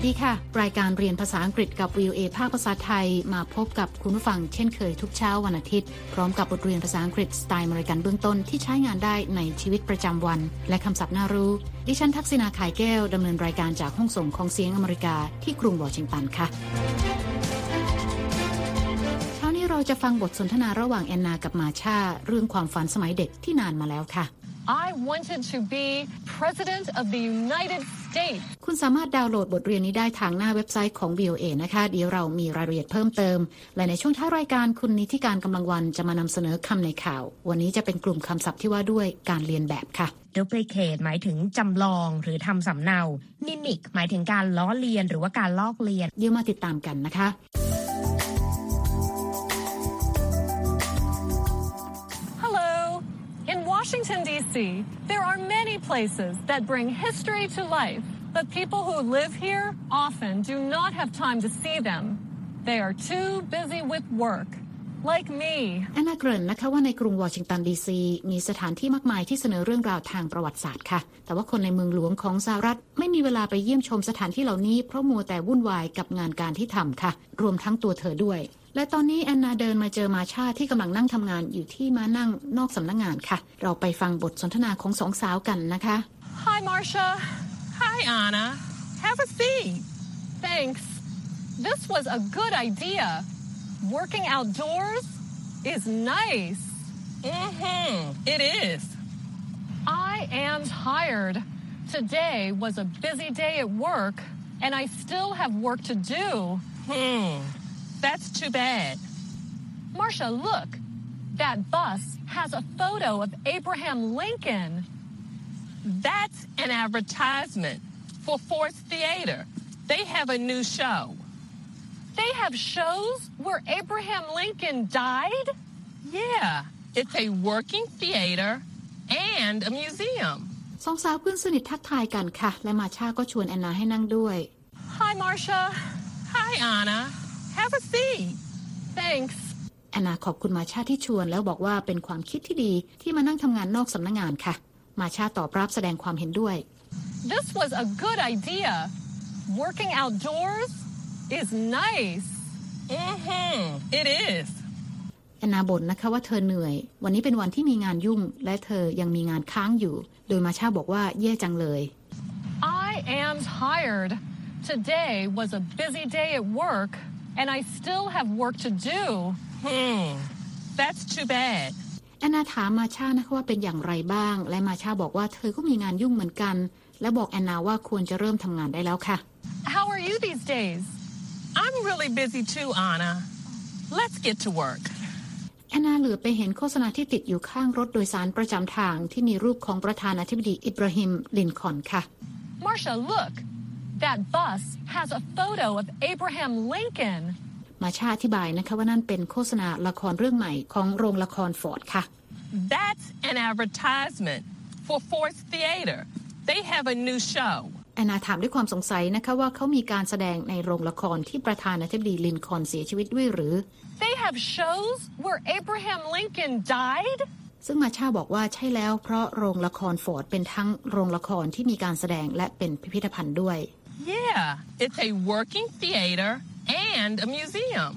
วัสดีค่ะ รายการเรียนภาษาอังกฤษกับ VOA ภาคภาษาไทยมาพบกับคุณผู้ฟังเช่นเคยทุกเช้าวันอาทิตย์ พร้อมกับบทเรียนภาษาอังกฤษสไตล์มริกันเบื้องต้นที่ใช้งานได้ในชีวิตประจำวัน และคำศัพท์น่ารู้ ดิฉันทักษณาขายแก้วดำเนินรายการจากห้องส่งของเสียงอเมริกาที่กรุงวอชิงตันค่ะเช้านี้เราจะฟังบทสนทนาระหว่างแอนนากับมาชาเรื่องความฝันสมัยเด็กที่นานมาแล้วค่ะ I wanted to be President of the United States. คุณสามารถดาวน์โหลดบทเรียนนี้ได้ทางหน้าเว็บไซต์ของ VOA นะคะ เดี๋ยวเรามีรายละเอียดเพิ่มเติม และในช่วงท้ายรายการคุณนิติการกำลังวันจะมานำเสนอคำในข่าว วันนี้จะเป็นกลุ่มคำศัพท์ที่ว่าด้วยการเรียนแบบค่ะ duplicate หมายถึงจำลองหรือทำสำเนา mimic หมายถึงการล้อเลียนหรือว่าการลอกเลียน เดี๋ยวมาติดตามกันนะคะ Hello. In Washington, D.C., there are many places that bring history to life, but people who live here often do not have time to see them. They are too busy with work, like me. แอนนาเกริ่นนะคะว่าในกรุงวอชิงตันดีซีมีสถานที่มากมายที่เสนอเรื่องราวทางประวัติศาสตร์ค่ะ แต่ว่าคนในเมืองหลวงของสหรัฐ ไม่มีเวลาไปเยี่ยมชมสถานที่เหล่านี้เพราะมัวแต่วุ่นวายกับงานการที่ทำค่ะ รวมทั้งตัวเธอด้วย และตอนนี้แอนนาเดินมาเจอมาชาที่กำลังนั่งทำงานอยู่ที่มานั่งนอกสำนักงานค่ะ เราไปฟังบทสนทนาของสองสาวกันนะคะ Hi, Marcia. Hi, Anna. Have a seat. Thanks. This was a good idea. Working outdoors is nice. Mm-hmm. It is. I am tired. Today was a busy day at work, and I still have work to do. Hmm. That's too bad. Marcia, look. That bus has a photo of Abraham Lincoln. That's an advertisement for Force Theater. They have a new show. They have shows where Abraham Lincoln died? Yeah. It's a working theater and a museum. สองสาวเพื่อนสนิททักทายกันค่ะ และมาชาก็ชวนแอนนาให้นั่งด้วย Hi, Marcia. Hi, Anna. Have a seat. Thanks. แอนนาขอบคุณมาชาที่ชวนแล้วบอกว่าเป็นความคิดที่ดีที่มานั่งทำงานนอกสำนักงานค่ะ มาชาตอบรับแสดงความเห็นด้วย This was a good idea. Working outdoors is nice. Mm-hmm. It is. แอนนาบ่นนะคะว่าเธอเหนื่อย วันนี้เป็นวันที่มีงานยุ่ง และเธอยังมีงานค้างอยู่ โดยมาชาบอกว่าแย่จังเลย I am tired. Today was a busy day at work, and I still have work to do. Hmm. That's too bad. แอนนาถามมาชานะคะว่าเป็นอย่างไรบ้าง และมาชาบอกว่าเธอก็มีงานยุ่งเหมือนกัน และบอกแอนนาว่าควรจะเริ่มทำงานได้แล้วค่ะ How are you these days? I'm really busy too, Anna. Let's get to work. แอนนาเหลือไปเห็นโฆษณาที่ติดอยู่ข้างรถโดยสารประจำทางที่มีรูปของประธานาธิบดีอิบราฮิม ลินคอล์นค่ะ Marcia, look. That bus has a photo of Abraham Lincoln. มาชาอธิบายนะคะว่านั่นเป็นโฆษณาละครเรื่องใหม่ของโรงละครฟอร์ดค่ะ That's an advertisement for Force Theater. They have a new show. แอนนาถามด้วยความสงสัยนะคะว่าเขามีการแสดงในโรงละครที่ประธานาธิบดีลินคอล์นเสียชีวิตด้วยหรือ They have shows where Abraham Lincoln died? ซึ่งมาชาบอกว่าใช่แล้วเพราะโรงละครฟอร์ดเป็นทั้งโรงละครที่มีการแสดงและเป็นพิพิธภัณฑ์ด้วย Yeah. It's a working theater and a museum.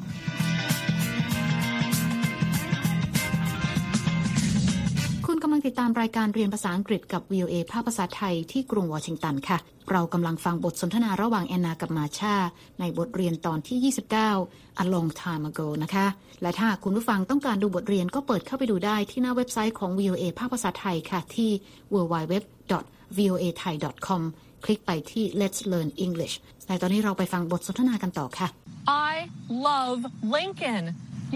คุณกำลังติดตามรายการเรียนภาษาอังกฤษกับ VOA ภาคภาษาไทยที่กรุงวอชิงตันค่ะ เรากำลังฟังบทสนทนาระหว่างแอนนากับมาชา ในบทเรียนตอนที่ 29 A long time ago นะคะ และถ้าคุณผู้ฟังต้องการดูบทเรียนก็เปิดเข้าไปดูได้ที่หน้าเว็บไซต์ของ VOA ภาคภาษาไทยค่ะที่ www.voathai.com คลิกไปที่ Let's Learn English ในตอนนี้เราไปฟังบทสนทนากันต่อค่ะ I love Lincoln.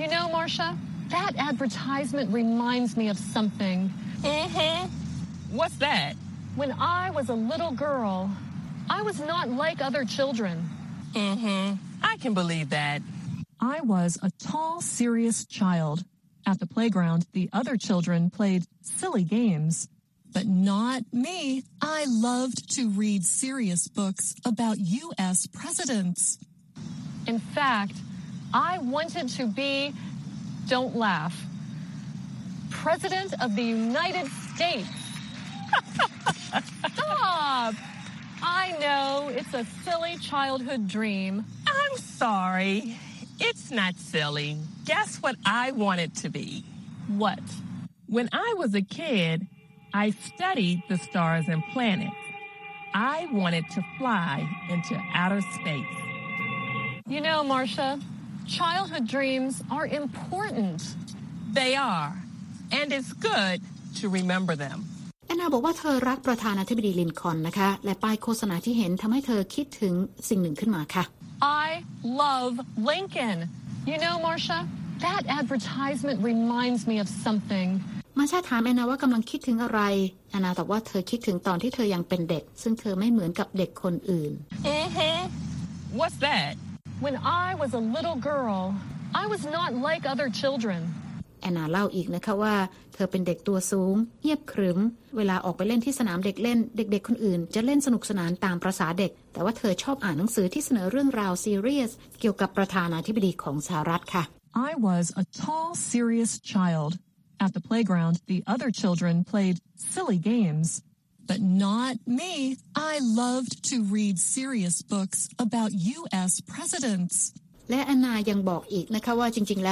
You know, Marcia, that advertisement reminds me of something. Mm-hmm. What's that? When I was a little girl, I was not like other children. Mm-hmm. I can believe that. I was a tall, serious child. At the playground, the other children played silly games. But not me. I loved to read serious books about U.S. presidents. In fact, I wanted to be, don't laugh, President of the United States. Stop! I know it's a silly childhood dream. I'm sorry. It's not silly. Guess what I wanted to be? What? When I was a kid, I studied the stars and planets. I wanted to fly into outer space. You know, Marcia, childhood dreams are important. They are, and it's good to remember them. แอนนาบอกว่าเธอรักประธานาธิบดีลินคอล์นนะคะ และป้ายโฆษณาที่เห็นทำให้เธอคิดถึงสิ่งหนึ่งขึ้นมาค่ะ I love Lincoln. You know, Marcia, that advertisement reminds me of something. มาชาถามแอนนาว่ากำลังคิดถึงอะไรแอนนาตอบว่าเธอคิดถึงตอนที่เธอยังเป็นเด็ก ซึ่งเธอไม่เหมือนกับเด็กคนอื่น Mm-hmm. What's that? When I was a little girl, I was not like other children. แอนนาเล่าอีกนะคะว่า เธอเป็นเด็กตัวสูงเงียบขรึม เวลาออกไปเล่นที่สนามเด็กเล่น เด็กๆ คนอื่น จะเล่นสนุกสนานตามประษาเด็ก แต่ว่าเธอชอบอ่านหนังสือที่เสนอเรื่องราวซีเรียสเกี่ยวกับประธานาธิบดีของสหรัฐค่ะ I was a tall, serious child. At the playground, the other children played silly games. But not me. I loved to read serious books about U.S. presidents. และแอนนายังบอกอีกนะคะว่าจริงแล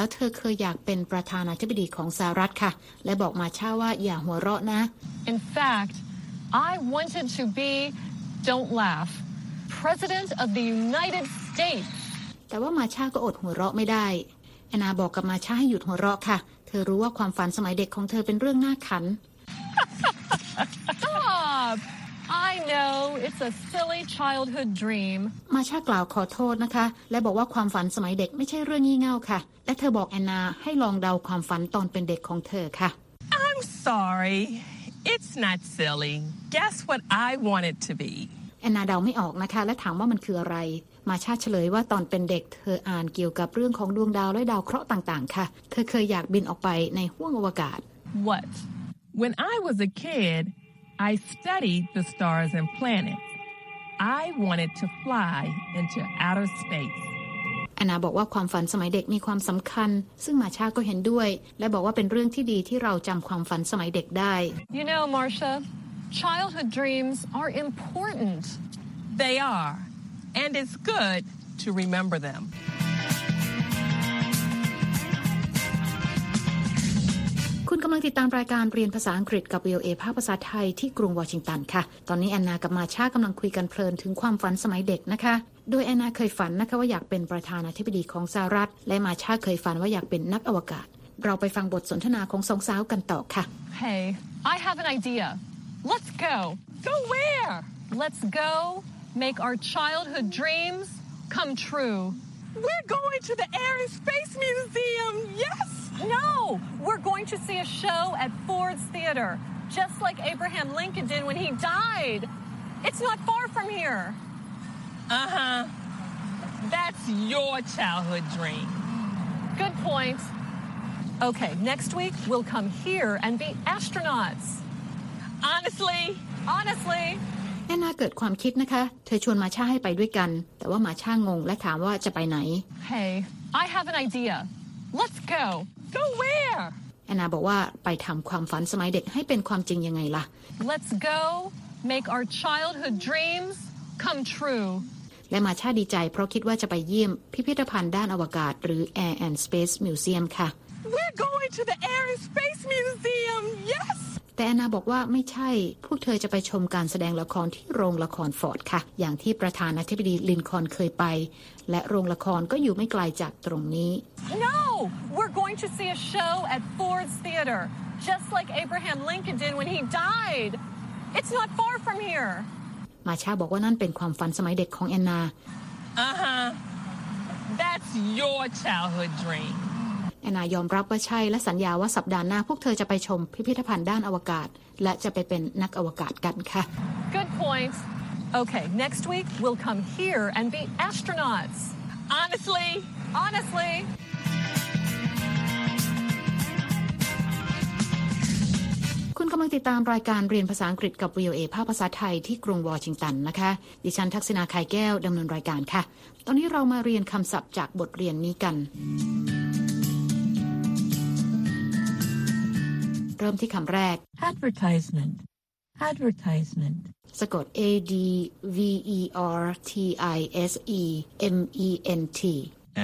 ะบอกมาช่าว่าอย่าหัวเราะนะ In fact I wanted to be don't laugh President of the United States แต่ว่ามาช่าก็อดหัวเราะไม่ได้แอนนาบอกกับมาช่าให้หยุดหัวเราะค่ะ ธอรู้ว่าความฝันสมัยเด็กของเธอเป็นเรื่องน่าขัน Stop! I know it's a silly childhood dream. มาชากล่าวขอโทษนะคะ และบอกว่าความฝันสมัยเด็กไม่ใช่เรื่องงี่เง่าค่ะ และเธอบอกแอนนาให้ลองเดาความฝันตอนเป็นเด็กของเธอค่ะ I'm sorry. It's not silly. Guess what I want it to be? แอนนาเดาไม่ออกนะคะ และถามว่ามันคืออะไร มาชาเฉลยว่าตอนเป็นเด็ก เธออ่านเกี่ยวกับเรื่องของดวงดาวและดาวเคราะห์ต่างๆ ค่ะ เธอเคยอยากบินออกไปในห้วงอวกาศ What? When I was a kid, I studied the stars and planets. I wanted to fly into outer space. แอนนาบอกว่าความฝันสมัยเด็กมีความสำคัญ ซึ่งมาชาก็เห็นด้วย และบอกว่าเป็นเรื่องที่ดีที่เราจำความฝันสมัยเด็กได้ You know, Marcia, childhood dreams are important. They are, and it's good to remember them. คุณกำลังติดตามรายการเรียนภาษาอังกฤษกับ VOA ภาคภาษาไทยที่กรุงวอชิงตันค่ะ ตอนนี้แอนนากับมาชากำลังคุยกันเพลินถึงความฝันสมัยเด็กนะคะ โดยแอนนาเคยฝันนะคะว่าอยากเป็นประธานาธิบดีของสหรัฐ และมาชาเคยฝันว่าอยากเป็นนักอวกาศ เราไปฟังบทสนทนาของสองสาวกันต่อค่ะ Hey, I have an idea. Let's go. Go where? Let's go make our childhood dreams come true. We're going to the Air and Space Museum. Yes. No, we're going to see a show at Ford's Theater, just like Abraham Lincoln did when he died. It's not far from here. Uh huh. That's your childhood dream. Good point. Okay, next week we'll come here and be astronauts. Honestly, Honestly, แอนนาเกิดความคิดนะคะ เธอชวนมาชาให้ไปด้วยกัน แต่ว่ามาชางงและถามว่าจะไปไหน hey, I have an idea. Let's go. go where? แอนนาบอกว่าไปทำความฝันสมัยเด็กให้เป็นความจริงยังไงล่ะ Let's go make our childhood dreams come true. และมาชาดีใจเพราะคิดว่าจะไปเยี่ยมพิพิธภัณฑ์ด้านอวกาศ หรือ Air and Space Museum ค่ะ We're going to the Air and Space Museum. Yes. แต่แอนนาบอกว่าไม่ใช่ พวกเธอจะไปชมการแสดงละครที่โรงละครฟอร์ดค่ะ อย่างที่ประธานาธิบดีลินคอล์นเคยไป และโรงละครก็อยู่ไม่ไกลจากตรงนี้ No, we're going to see a show at Ford's Theater, just like Abraham Lincoln did when he died. It's not far from here. มาชาบอกว่านั่นเป็นความฝันสมัยเด็กของแอนนา Uh huh. That's your childhood dream. แอนนายอมรับว่าใช่และสัญญาว่าสัปดาห์หน้าพวกเธอจะไปชมพิพิธภัณฑ์ด้านอวกาศ และจะไปเป็นนักอวกาศกันค่ะ Good point. Okay, next week we'll come here and be astronauts. Honestly, Honestly, คุณกำลังติดตามรายการเรียนภาษาอังกฤษกับ VOA ภาคภาษาไทยที่กรุงวอชิงตันนะคะ ดิฉันทักษณาไข่แก้วดำเนินรายการค่ะ ตอนนี้เรามาเรียนคำศัพท์จากบทเรียนนี้กัน เริ่มที่คำแรก Advertisement. Advertisement. สะกด A D V E R T I S E M E N T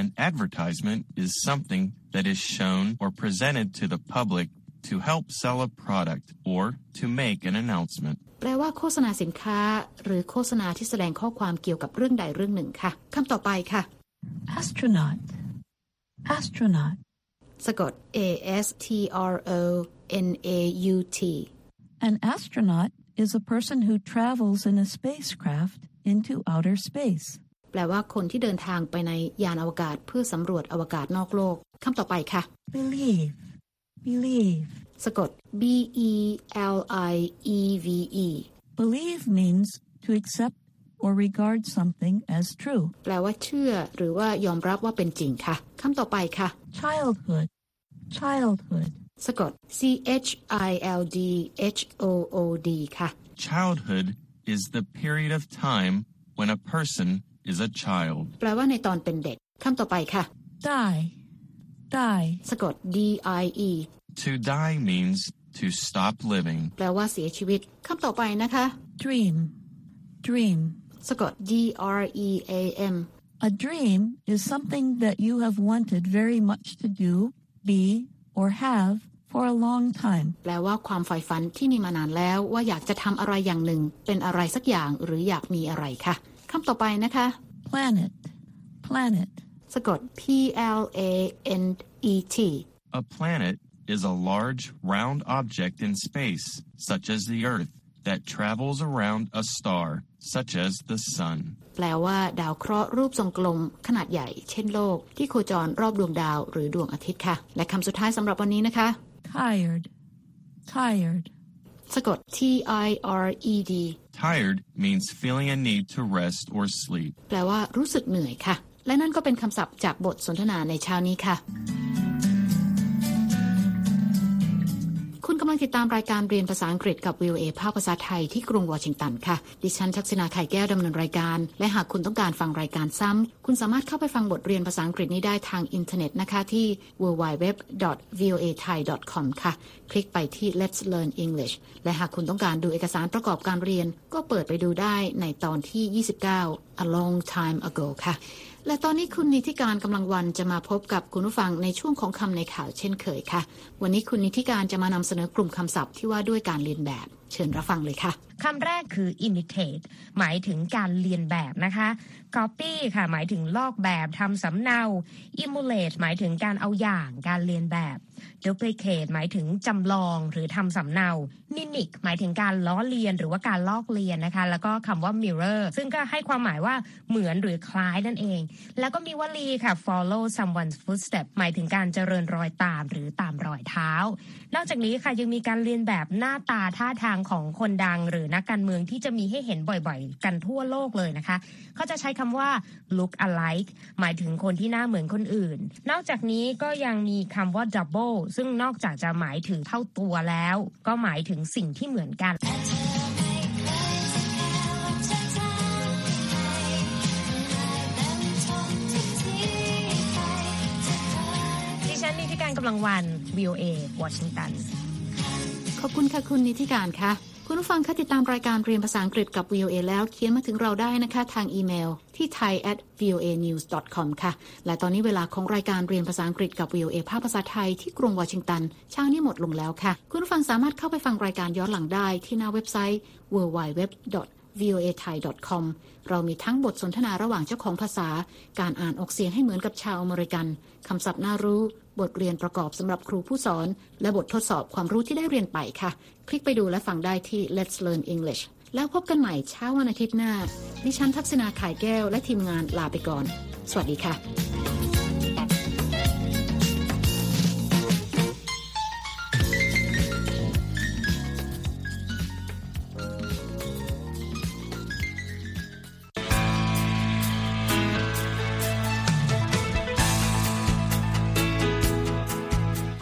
An advertisement is something that is shown or presented to the public to help sell a product or to make an announcement. แปลว่าโฆษณาสินค้า หรือโฆษณาที่แสดงข้อความเกี่ยวกับเรื่องใดเรื่องหนึ่งค่ะคำต่อไปค่ะ Astronaut. Astronaut. สะกด A S T R O N A U T An astronaut is a person who travels in a spacecraft into outer space. แปลว่าคนที่เดินทางไปในยานอวกาศเพื่อสำรวจอวกาศนอกโลกคำต่อไปค่ะ Believe. Believe. สะกด B E L I E V E Believe means to accept or regard something as true. แปลว่าเชื่อ หรือว่ายอมรับว่าเป็นจริงค่ะคำต่อไปค่ะ Childhood. Childhood. สะกด C H I L D H O O D ค่ะ Childhood is the period of time when a person is a child. แปลว่าในตอนเป็นเด็กคำต่อไปค่ะ Die. Die. สะกด D I E To die means to stop living. แปลว่าเสียชีวิตคำต่อไปนะคะ Dream. Dream. สะกด D R E A M A dream is something that you have wanted very much to do, be, or have for a long time. แปลว่าความใฝ่ฝันที่มีมานานแล้วว่าอยากจะทำอะไรอย่างหนึ่ง เป็นอะไรสักอย่างหรืออยากมีอะไรค่ะคำต่อไปนะคะ Planet. Planet. สะกด P L A N E T A planet is a large, round object in space, such as the Earth, that travels around a star, Such as the Sun. แปลว่าดาวเคราะห์รูปทรงกลมขนาดใหญ่ เช่นโลก ที่โคจรรอบดวงดาวหรือดวงอาทิตย์ค่ะ และคำสุดท้ายสำหรับวันนี้นะคะ Tired. Tired. สะกด T I R E D Tired means feeling a need to rest or sleep. แปลว่ารู้สึกเหนื่อยค่ะ และนั่นก็เป็นคำศัพท์จากบทสนทนาในเช้านี้ค่ะำลังติดตามรายการเรียนภาษาอังกฤษกับ VOA ภาคภาษาไทยที่กรุงวอชิงตันค่ะ ดิฉันทักษณาไข่แก้วดำเนินรายการ และหากคุณต้องการฟังรายการซ้ำ คุณสามารถเข้าไปฟังบทเรียนภาษาอังกฤษนี้ได้ทางอินเทอร์เน็ตนะคะที่ www.voathai.com ค่ะ คลิกไปที่ Let's Learn English และหากคุณต้องการดูเอกสารประกอบการเรียน ก็เปิดไปดูได้ในตอนที่ 29 A long time ago ค่ะ และตอนนี้คุณนิติการกำลังวันจะมาพบกับคุณผู้ฟังในช่วงของคำในข่าวเช่นเคยค่ะ วันนี้คุณนิติการจะมานำเสนอกลุ่มคำศัพท์ที่ว่าด้วยการเรียนแบบ เชิญรับฟังเลยค่ะคำแรกคือ imitate หมายถึงการเรียนแบบนะคะ copy ค่ะ หมายถึงลอกแบบทำสำเนา emulate หมายถึงการเอาอย่างการเรียนแบบ duplicate หมายถึงจำลองหรือทำสำเนา mimic หมายถึงการล้อเลียนหรือว่าการลอกเลียนนะคะ แล้วก็คำว่า mirror ซึ่งก็ให้ความหมายว่าเหมือนหรือคล้ายนั่นเอง แล้วก็มีวลีค่ะ follow someone's footstep หมายถึงการเจริญรอยตามหรือตามรอยเท้า นอกจากนี้ค่ะยังมีการเรียนแบบหน้าตาท่าทางของคนดังหรือนักการเมืองที่จะมีให้เห็นบ่อยๆ กันทั่วโลกเลยนะคะ เขาจะใช้คำว่า look alike หมายถึงคนที่หน้าเหมือนคนอื่น นอกจากนี้ก็ยังมีคำว่า double ซึ่งนอกจากจะหมายถึงเท่าตัวแล้ว ก็หมายถึงสิ่งที่เหมือนกันดิฉันนิติการกำลังวัน VOA วอชิงตัน ขอบคุณค่ะคุณนิติการค่ะ คุณผู้ฟังคะติดตามรายการเรียนภาษาอังกฤษกับ VOA แล้วเขียนมาถึงเราได้นะคะ ทางอีเมลที่ thai at voa news com ค่ะ และตอนนี้เวลาของรายการเรียนภาษาอังกฤษกับ VOA ภาคภาษาไทยที่กรุงวอชิงตันเช้านี้หมดลงแล้วค่ะ คุณผู้ฟังสามารถเข้าไปฟังรายการย้อนหลังได้ที่หน้าเว็บไซต์ www voa thai com เรามีทั้งบทสนทนาระหว่างเจ้าของภาษา การอ่านออกเสียงให้เหมือนกับชาวอเมริกัน คำศัพท์น่ารู้ บทเรียนประกอบสำหรับครูผู้สอน และบททดสอบความรู้ที่ได้เรียนไปค่ะ คลิกไปดูและฟังได้ที่ Let's Learn English แล้วพบกันใหม่เช้าวันอาทิตย์หน้า ดิฉันทักษณาขายแก้วและทีมงานลาไปก่อน สวัสดีค่ะ